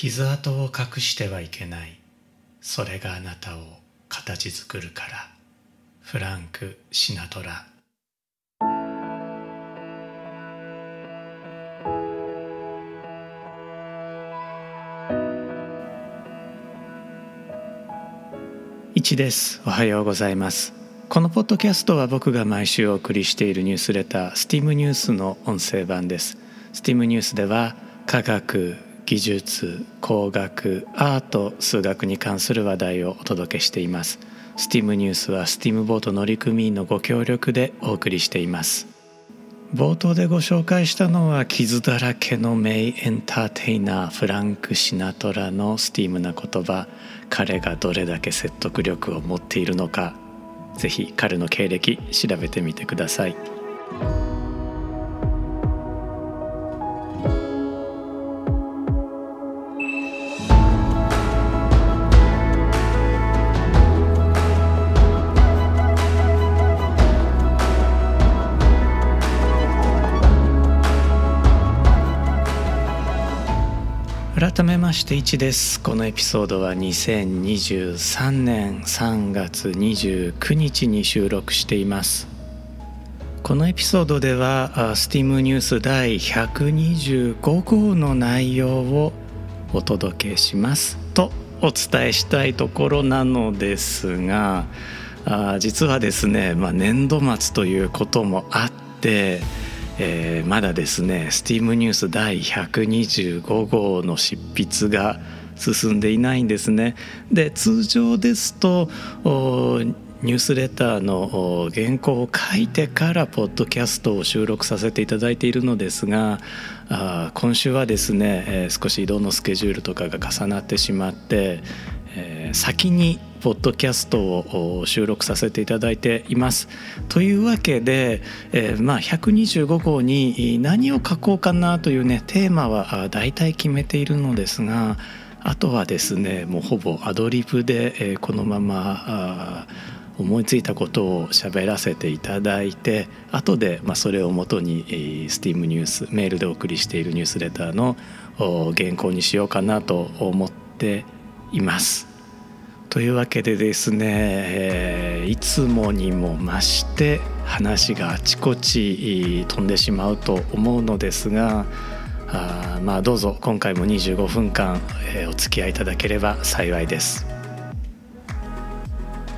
傷跡を隠してはいけない。それがあなたを形作るから。フランク・シナトラ。一です。おはようございます。このポッドキャストは僕が毎週お送りしているニュースレタースティームニュースの音声版です。スティームニュースでは科学技術工学アート数学に関する話題をお届けしています。スティームニュースはスティームボート乗組員のご協力でお送りしています。冒頭でご紹介したのは傷だらけの名エンターテイナーフランク・シナトラのスティームな言葉。彼がどれだけ説得力を持っているのかぜひ彼の経歴調べてみてください。まして1です。このエピソードは2023年3月29日に収録しています。このエピソードではスティームニュース第125号の内容をお届けします。とお伝えしたいところなのですがあ実はですね、まあ、年度末ということもあってえー、まだですね STEAM ニュース第125号の執筆が進んでいないんですね。で通常ですとニュースレターの原稿を書いてからポッドキャストを収録させていただいているのですが今週はですね、少し移動のスケジュールとかが重なってしまって、えー、先にポッドキャストを収録させていただいています。というわけで、えー、まあ125号に何を書こうかなというねテーマは大体決めているのですがあとはですねもうほぼアドリブで、えー、このまま思いついたことを喋らせていただいて後でまあそれをもとに STEAM ニュースメールでお送りしているニュースレターの原稿にしようかなと思っています。というわけでですね、えー、いつもにも増して話があちこち飛んでしまうと思うのですがあまあどうぞ今回も25分間、えー、お付き合いいただければ幸いです。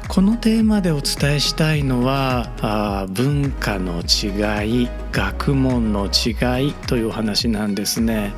このテーマでお伝えしたいのはあ文化の違い学問の違いというお話なんですね。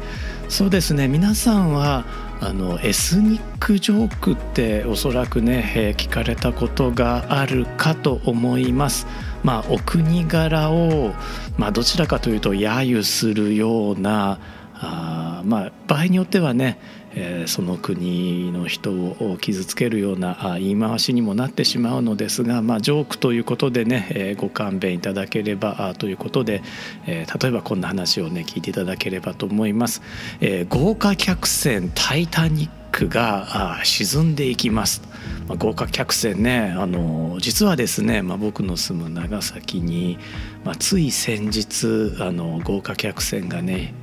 そうですね皆さんはあのエスニックジョークっておそらくね、えー、聞かれたことがあるかと思います。まあ、お国柄を、まあ、どちらかというと揶揄するようなあまあ場合によってはねえ、その国の人を傷つけるような言い回しにもなってしまうのですが、まあ、ジョークということでね、え、ご勘弁いただければということで、え、例えばこんな話をね聞いていただければと思います。え、豪華客船タイタニックが沈んでいきます、まあ、豪華客船ねあの実はですね、まあ、僕の住む長崎に、まあ、つい先日あの豪華客船がね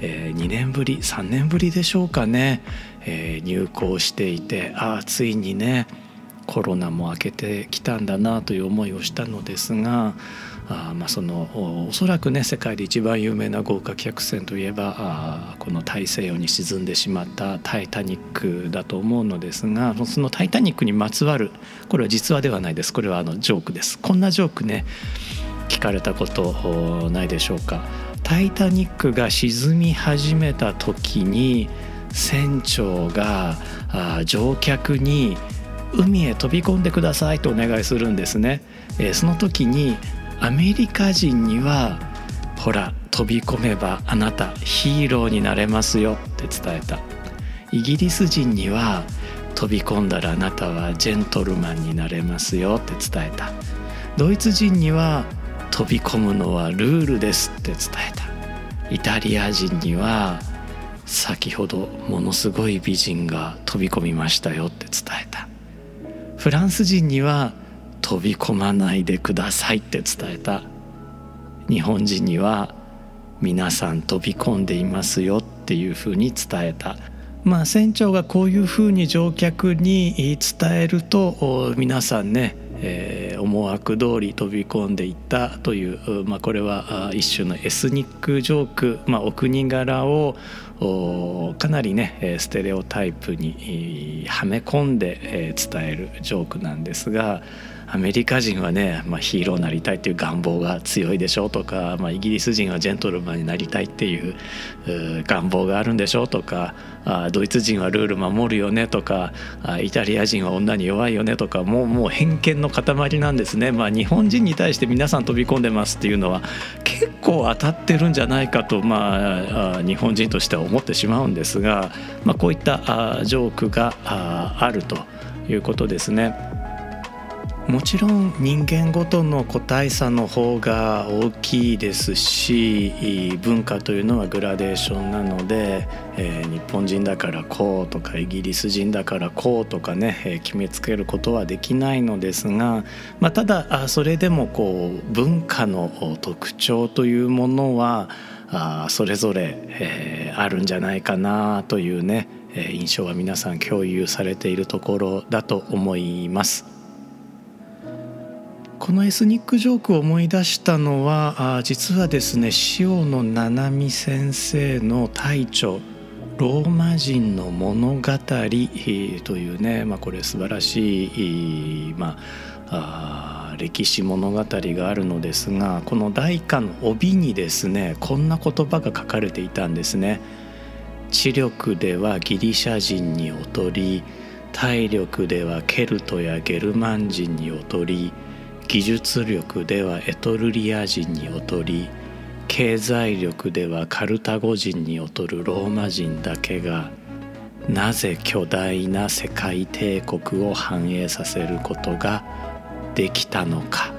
えー、2年ぶり3年ぶりでしょうかね、えー、入校していてああついにねコロナも明けてきたんだなという思いをしたのですがあまあそのおそらくね世界で一番有名な豪華客船といえばあこの大西洋に沈んでしまった「タイタニック」だと思うのですがその「タイタニック」にまつわるこれは実話ではないです。これはあのジョークです。こんなジョークね聞かれたことないでしょうか。タイタニックが沈み始めた時に船長が乗客に海へ飛び込んでくださいとお願いするんですね。えその時にアメリカ人にはほら飛び込めばあなたヒーローになれますよって伝えたイギリス人には飛び込んだらあなたはジェントルマンになれますよって伝えたドイツ人には飛び込むのはルールですって伝えた。イタリア人には先ほどものすごい美人が飛び込みましたよって伝えた。フランス人には飛び込まないでくださいって伝えた。日本人には皆さん飛び込んでいますよっていうふうに伝えた。まあ、船長がこういうふうに乗客に伝えると皆さんね、えー、思惑通り飛び込んでいったという、まあ、これは一種のエスニックジョーク、まあ、お国柄をかなりねステレオタイプにはめ込んで伝えるジョークなんですが。アメリカ人はね、まあ、ヒーローになりたいっていう願望が強いでしょうとか、まあ、イギリス人はジェントルマンになりたいっていう願望があるんでしょうとかあドイツ人はルール守るよねとかあイタリア人は女に弱いよねとかもうもう偏見の塊なんですね、まあ、日本人に対して皆さん飛び込んでますっていうのは結構当たってるんじゃないかと、まあ、日本人としては思ってしまうんですが、まあ、こういったジョークがあるということですね。もちろん人間ごとの個体差の方が大きいですし文化というのはグラデーションなので、えー、日本人だからこうとかイギリス人だからこうとかね、えー、決めつけることはできないのですが、まあ、ただそれでもこう文化の特徴というものはあそれぞれ、えー、あるんじゃないかなというね印象は皆さん共有されているところだと思います。このエスニックジョークを思い出したのはあ実はですね塩野七海先生の大著「ローマ人の物語」というね、まあ、これ素晴らしい、まあ、あ歴史物語があるのですがこの大化の帯にですねこんな言葉が書かれていたんですね。知力ではギリシャ人に劣り体力ではケルトやゲルマン人に劣り技術力ではエトルリア人に劣り経済力ではカルタゴ人に劣るローマ人だけがなぜ巨大な世界帝国を繁栄させることができたのか。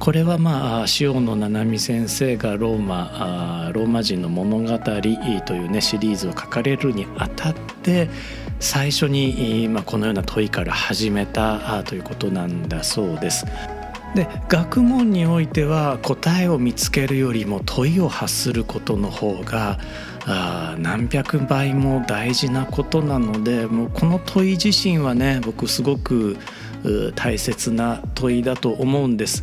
これはまあ塩野七海先生がローマローマ人の物語というねシリーズを書かれるにあたって最初に、まあ、このような問いから始めたということなんだそうです。で学問においては答えを見つけるよりも問いを発することの方があ何百倍も大事なことなのでもうこの問い自身はね僕すごく大切な問いだと思うんです。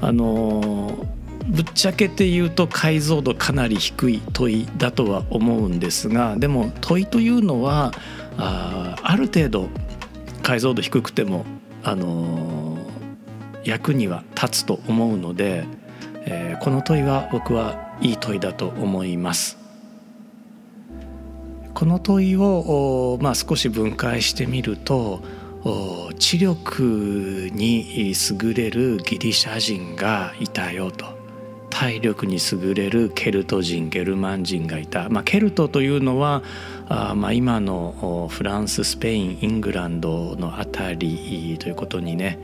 あのぶっちゃけて言うと解像度かなり低い問いだとは思うんですがでも問いというのはあある程度解像度低くても、あのー、役には立つと思うので、えー、この問いは僕はいい問いだと思います。この問いを、まあ、少し分解してみると知力に優れるギリシャ人がいたよと体力に優れるケルト人ゲルマン人がいた、まあ、ケルトというのはあまあ今のフランススペインイングランドの辺りということにね、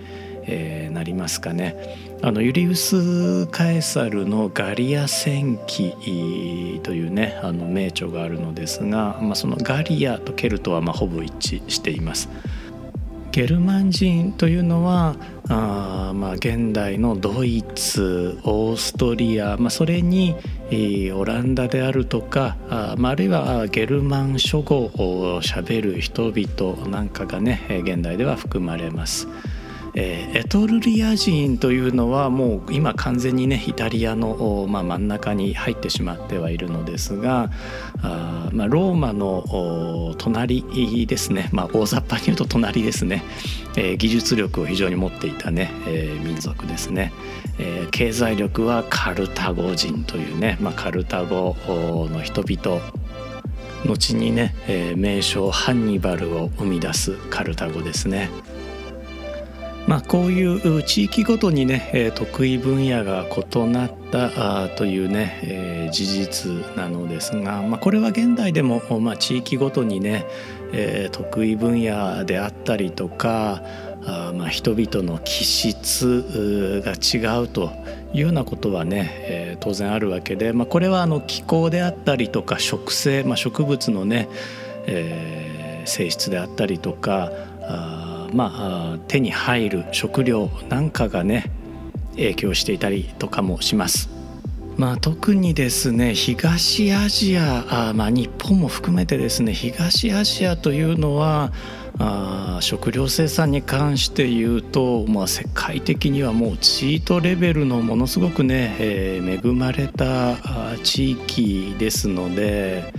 えー、なりますかね。あのユリウス・カエサルのガリア戦記というねあの名著があるのですが、まあ、そのガリアとケルトはまあほぼ一致しています。ゲルマン人というのはあまあ現代のドイツオーストリア、まあ、それにえオランダであるとかあ,、まあ、あるいはゲルマン諸語をしゃべる人々なんかがね現代では含まれます。えー、エトルリア人というのはもう今完全にねイタリアの、まあ、真ん中に入ってしまってはいるのですがあ、まあ、ローマの隣ですね、まあ、大雑把に言うと隣ですね、えー、技術力を非常に持っていたね、えー、民族ですね、えー、経済力はカルタゴ人というね、まあ、カルタゴの人々後にね、えー、名称ハンニバルを生み出すカルタゴですね。まあ、こういう地域ごとにね得意分野が異なったというね、事実なのですが、まあ、これは現代でも、まあ、地域ごとにね、得意分野であったりとかまあ人々の気質が違うというようなことはね、当然あるわけで、まあ、これはあの気候であったりとか植生、まあ、植物のね、えー、性質であったりとかあまあ、手に入る食料なんかがね影響していたりとかもします。まあ、特にですね東アジアあ、まあ、日本も含めてですね東アジアというのはあ食料生産に関して言うと、まあ、世界的にはもうチートレベルのものすごくね、えー、恵まれた地域ですので。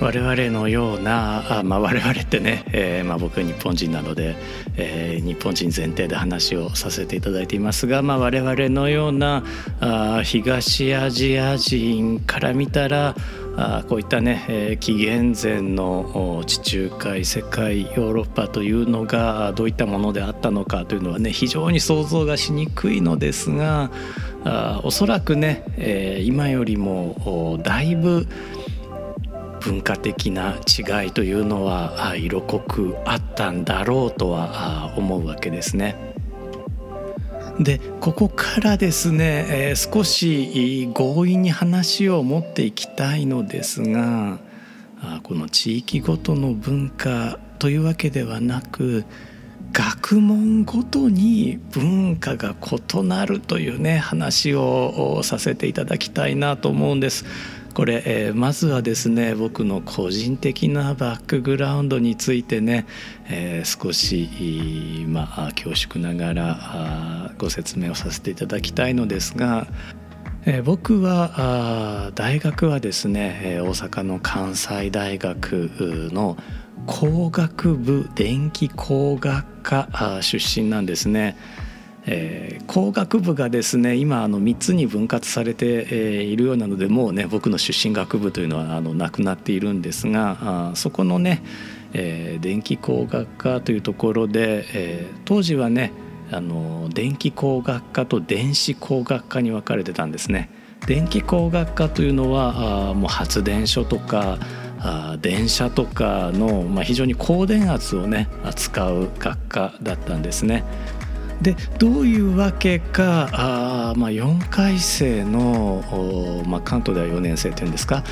我々のようなあ、まあ、我々ってね、えーまあ、僕日本人なので、えー、日本人前提で話をさせていただいていますが、まあ、我々のようなあ東アジア人から見たらあこういったね、えー、紀元前の地中海世界ヨーロッパというのがどういったものであったのかというのはね非常に想像がしにくいのですがあおそらくね、えー、今よりもだいぶ文化的な違いというのは色濃くあったんだろうとは思うわけですね。でここからですね、えー、少し強引に話を持っていきたいのですがこの地域ごとの文化というわけではなく学問ごとに文化が異なるというね話をさせていただきたいなと思うんです。これ、えー、まずはですね僕の個人的なバックグラウンドについてね、えー、少し、まあ、恐縮ながらご説明をさせていただきたいのですが、えー、僕は大学はですね大阪の関西大学の工学部電気工学科出身なんですね。えー、工学部がですね今あの3つに分割されて、えー、いるようなのでもうね僕の出身学部というのはあのなくなっているんですがあそこのね、えー、電気工学科というところで、えー、当時はねあの電気工学科と電子工学科に分かれてたんですね。電気工学科というのはあもう発電所とかあ電車とかの、まあ、非常に高電圧をね扱う学科だったんですね。でどういうわけかあ、まあ、4回生の、まあ、関東では4年生っていうんですか、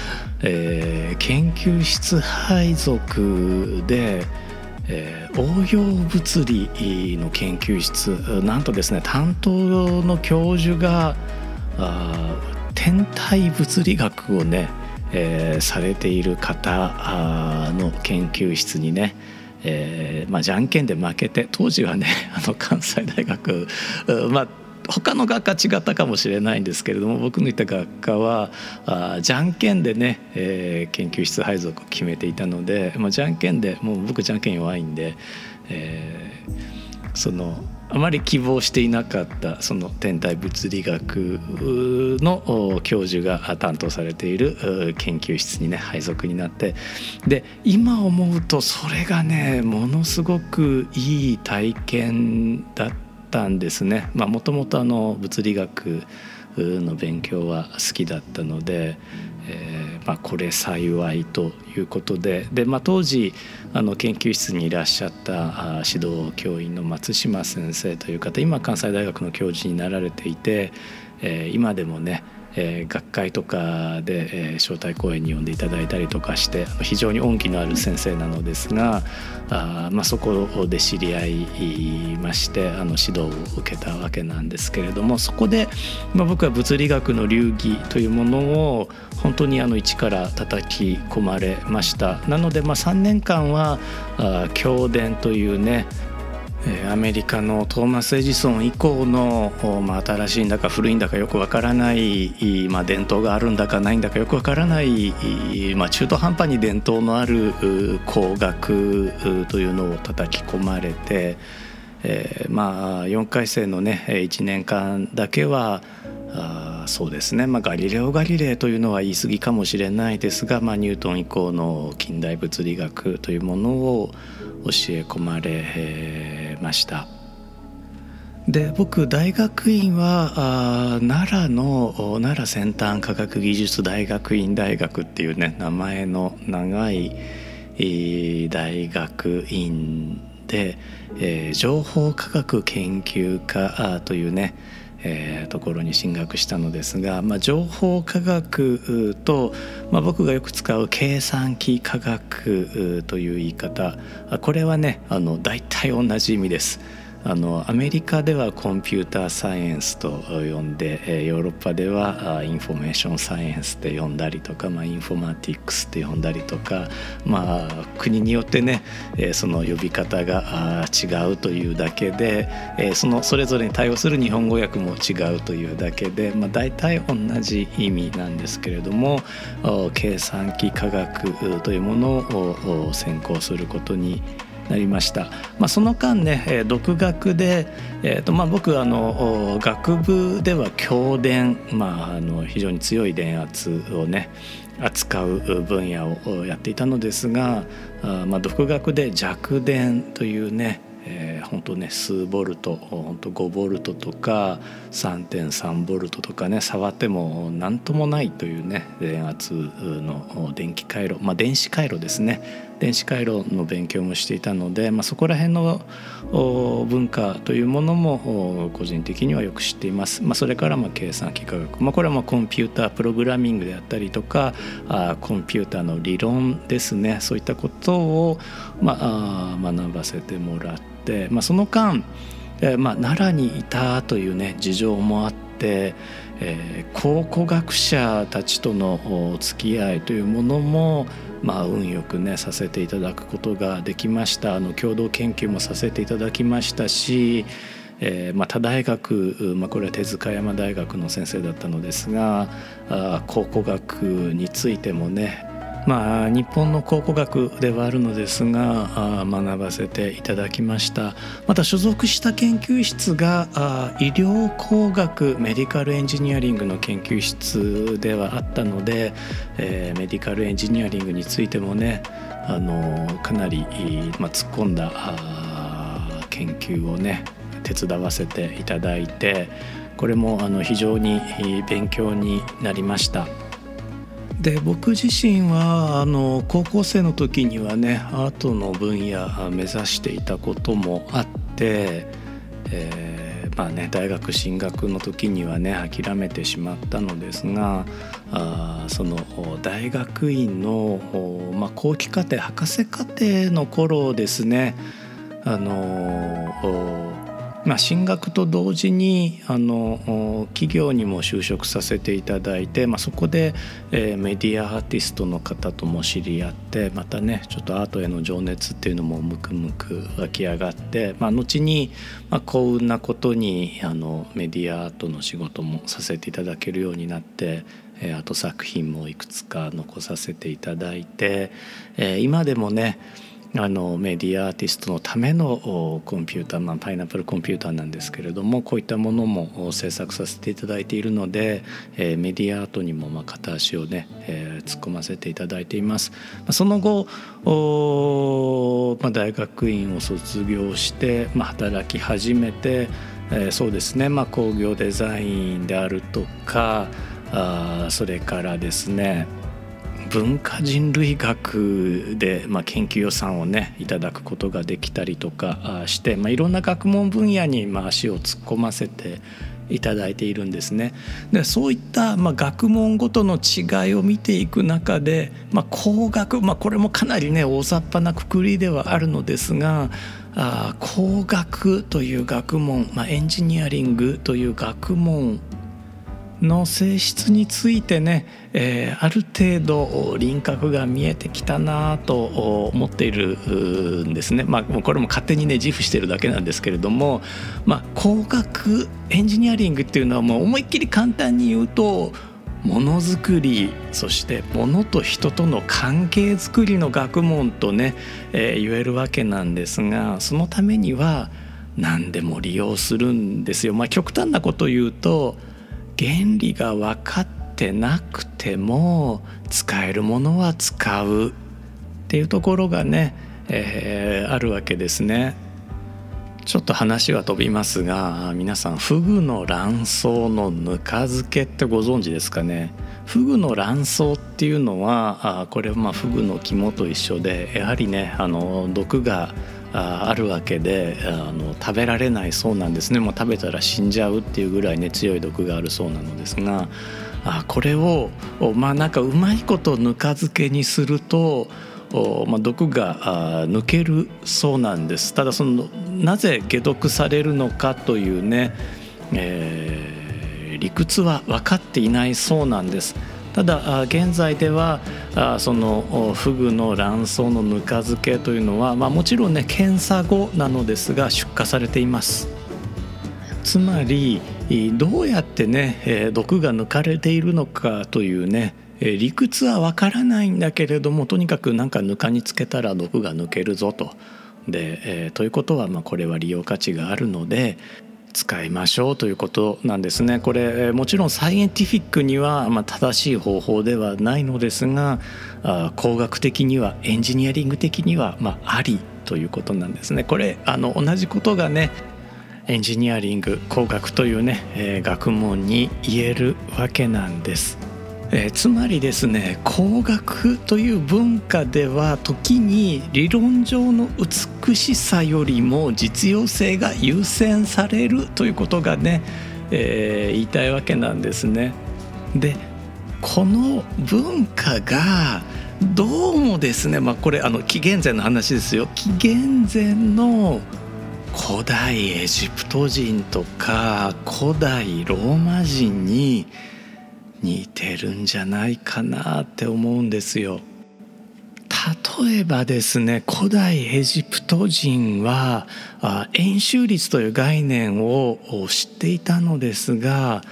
えー、研究室配属で、えー、応用物理の研究室なんとですね担当の教授があ天体物理学をね、えー、されている方の研究室にねえーまあ、じゃんけんで負けて当時はね あの関西大学まあ他の学科違ったかもしれないんですけれども僕のいた学科はあじゃんけんでね、えー、研究室配属を決めていたので、まあ、じゃんけんでもう僕じゃんけん弱いんで、えー、そのあまり希望していなかったその天体物理学の教授が担当されている研究室にね配属になってで今思うとそれがねものすごくいい体験だったんですね。もともと物理学の勉強は好きだったので、えーまあ、これ幸いということでで、まあ、当時あの研究室にいらっしゃった指導教員の松島先生という方今関西大学の教授になられていて、えー、今でもねえー、学会とかで、えー、招待講演に呼んでいただいたりとかして非常に恩義のある先生なのですがあ、まあ、そこで知り合いましてあの指導を受けたわけなんですけれどもそこで、まあ、僕は物理学の流儀というものを本当にあの一から叩き込まれました。なのでまあ3年間はあ教伝というねアメリカのトーマス・エジソン以降の、まあ、新しいんだか古いんだかよくわからない、まあ、伝統があるんだかないんだかよくわからない、まあ、中途半端に伝統のある工学というのを叩き込まれて、えー、まあ4回生のね1年間だけはあそうですね、まあ、ガリレオ・ガリレイというのは言い過ぎかもしれないですが、まあ、ニュートン以降の近代物理学というものを教え込まれました。で僕大学院はあ奈良の奈良先端科学技術大学院大学っていうね名前の長い大学院で、えー、情報科学研究科というねえー、ところに進学したのですが、まあ、情報科学と、まあ、僕がよく使う計算機科学という言い方これはねあの大体同じ意味です。あのアメリカでは computer science と呼んでヨーロッパでは information science って呼んだりとか、まあ、 informatics って呼んだりとか、まあ、国によってねその呼び方が違うというだけでそのそれぞれに対応する日本語訳も違うというだけで、まあ、大体同じ意味なんですけれども計算機科学というものを専攻することになりました、まあ、その間ね、えー、独学で、えーとまあ、僕あの学部では教電、まあ、あの非常に強い電圧をね扱う分野をやっていたのですがあ、まあ、独学で弱電というねえー、本当ね数ボルト本当5ボルトとか3.3ボルトとかね触っても何ともないというね電圧の電気回路まあ電子回路ですね。電子回路の勉強もしていたので、まあ、そこら辺の文化というものも個人的にはよく知っています。まあ、それからまあ計算機科学、まあ、これはまあコンピュータープログラミングであったりとかあコンピューターの理論ですね。そういったことをまあ学ばせてもらって、まあ、その間、えー、まあ奈良にいたというね事情もあって、えー、考古学者たちとのお付き合いというものもまあ、運よくねさせていただくことができました。あの共同研究もさせていただきましたし、えーまあ、他大学、まあ、これは手塚山大学の先生だったのですが考古学についてもねまあ、日本の考古学ではあるのですが学ばせていただきましたまた所属した研究室が医療工学メディカルエンジニアリングの研究室ではあったので、えー、メディカルエンジニアリングについてもねあのかなり、まあ、突っ込んだ研究をね手伝わせていただいてこれもあの非常に勉強になりました。で僕自身はあの高校生の時にはねアートの分野目指していたこともあって、えー、まあね大学進学の時にはね諦めてしまったのですがあその大学院の、まあ、後期課程博士課程の頃ですねあのまあ、進学と同時にあの企業にも就職させていただいて、まあ、そこで、えー、メディアアーティストの方とも知り合ってまたねちょっとアートへの情熱っていうのもムクムク湧き上がって、まあ、後に、まあ、幸運なことにあのメディアアートの仕事もさせていただけるようになって。えー、あと作品もいくつか残させていただいて、えー、今でもねあのメディアアーティストのためのコンピューター、まあ、パイナップルコンピューターなんですけれどもこういったものも制作させていただいているので、えー、メディアアートにもまあ片足をね、えー、突っ込ませていただいています。その後まあ、大学院を卒業して、まあ、働き始めて、えー、そうですね、まあ、工業デザインであるとかあそれからですね文化人類学で、まあ、研究予算をねいただくことができたりとかして、まあ、いろんな学問分野に、まあ、足を突っ込ませていただいているんですね。でそういった、まあ、学問ごとの違いを見ていく中で、まあ、工学、まあ、これもかなりね大雑把なくくりではあるのですがあ工学という学問、まあ、エンジニアリングという学問の性質についてね、えー、ある程度輪郭が見えてきたなと思っているんですね。まあ、これも勝手にね自負してるだけなんですけれども、まあ、工学エンジニアリングっていうのはもう思いっきり簡単に言うとものづくりそしてものと人との関係づくりの学問とね、えー、言えるわけなんですがそのためには何でも利用するんですよ。まあ、極端なこと言うと原理が分かってなくても使えるものは使うっていうところがね、えー、あるわけですね。ちょっと話は飛びますが皆さんフグの卵巣のぬか漬けってご存知ですかね？フグの卵巣っていうのはあこれはまあフグの肝と一緒でやはりねあの毒があるわけであの食べられないそうなんですねもう食べたら死んじゃうっていうぐらいね強い毒があるそうなのですがあこれをまあなんかうまいことぬか漬けにするとまあ、毒が抜けるそうなんですただそのなぜ解毒されるのかというね、えー、理屈は分かっていないそうなんです。ただ現在ではそのフグの卵巣のぬか漬けというのは、まあ、もちろんね検査後なのですが出荷されていますつまりどうやってね毒が抜かれているのかというね理屈はわからないんだけれどもとにかくなんかぬかにつけたら毒が抜けるぞと。で、えー、ということはまあこれは利用価値があるので使いましょうということなんですね。これもちろんサイエンティフィックにはま正しい方法ではないのですが工学的にはエンジニアリング的にはまありということなんですね。これあの同じことがねエンジニアリング工学というね、えー、学問に言えるわけなんです。えー、つまりですね工学という文化では時に理論上の美しさよりも実用性が優先されるということがね、えー、言いたいわけなんですね。でこの文化がどうもですねまあこれあの紀元前の話ですよ紀元前の古代エジプト人とか古代ローマ人に似てるんじゃないかなって思うんですよ。例えばですね古代エジプト人は円周率という概念を知っていたのですが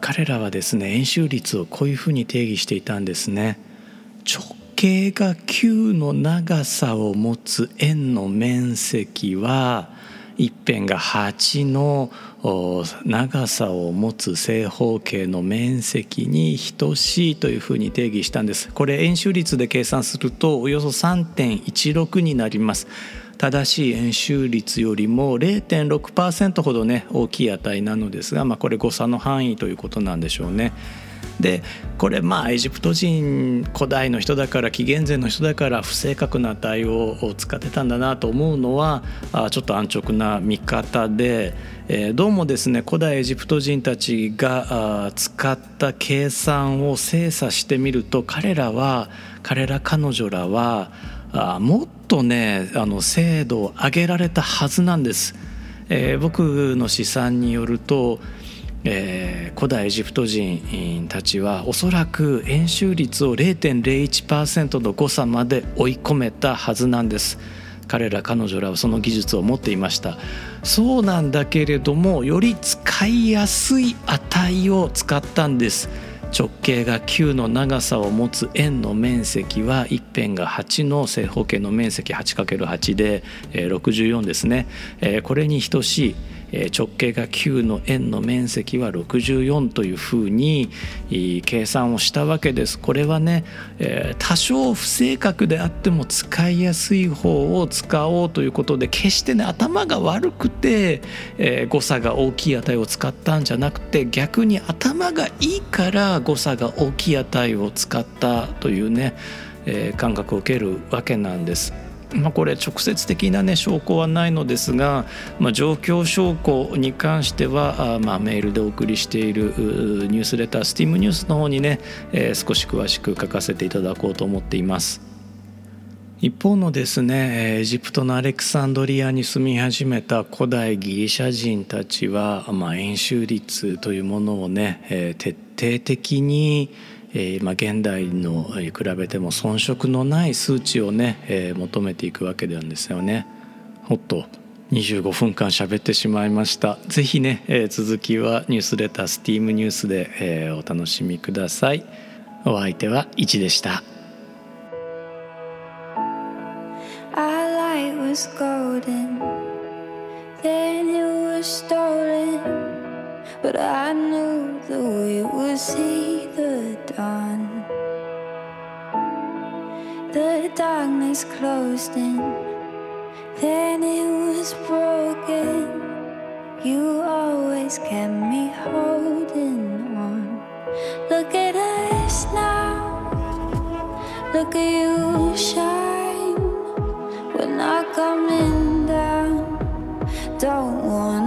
彼らはですね円周率をこういうふうに定義していたんですね。直径が9の長さを持つ円の面積は一辺が8の長さを持つ正方形の面積に等しいというふうに定義したんですこれ円周率で計算するとおよそ3.16になります正しい円周率よりも0.6%ほどね大きい値なのですが、まあ、これ誤差の範囲ということなんでしょうね。でこれまあエジプト人古代の人だから紀元前の人だから不正確な値を使ってたんだなと思うのはちょっと安直な見方でどうもですね古代エジプト人たちが使った計算を精査してみると彼らは彼ら彼女らはもっとねあの精度を上げられたはずなんです。えー、僕の試算によるとえー、古代エジプト人たちはおそらく円周率を0.01%の誤差まで追い込めたはずなんです。彼ら彼女らはその技術を持っていました。そうなんだけれどもより使いやすい値を使ったんです。直径が9の長さを持つ円の面積は一辺が8の正方形の面積 8×8 で64ですね。これに等しい直径が9の円の面積は64というふうに計算をしたわけです。これはね多少不正確であっても使いやすい方を使おうということで決してね頭が悪くて誤差が大きい値を使ったんじゃなくて逆に頭がいいから誤差が大きい値を使ったというね感覚を受けるわけなんです。まあ、これ直接的な、ね、証拠はないのですが、まあ、状況証拠に関してはあ、まあ、メールでお送りしているニュースレタースティームニュースの方にね、えー、少し詳しく書かせていただこうと思っています。一方のですねエジプトのアレクサンドリアに住み始めた古代ギリシャ人たちは、まあ、円周率というものをね、えー、徹底的にえー、まあ、現代の比べても遜色のない数値をね、えー、求めていくわけなんですよね。ほっと25分間喋ってしまいました。ぜひね、えー、続きはニュースレタースティームニュースで、えお楽しみください。お相手は1でした。THELLIGHT But I knew that we would see the dawn. The darkness closed in, then it was broken. You always kept me holding on. Look at us now, look at you shine. We're not coming down, don't wanna.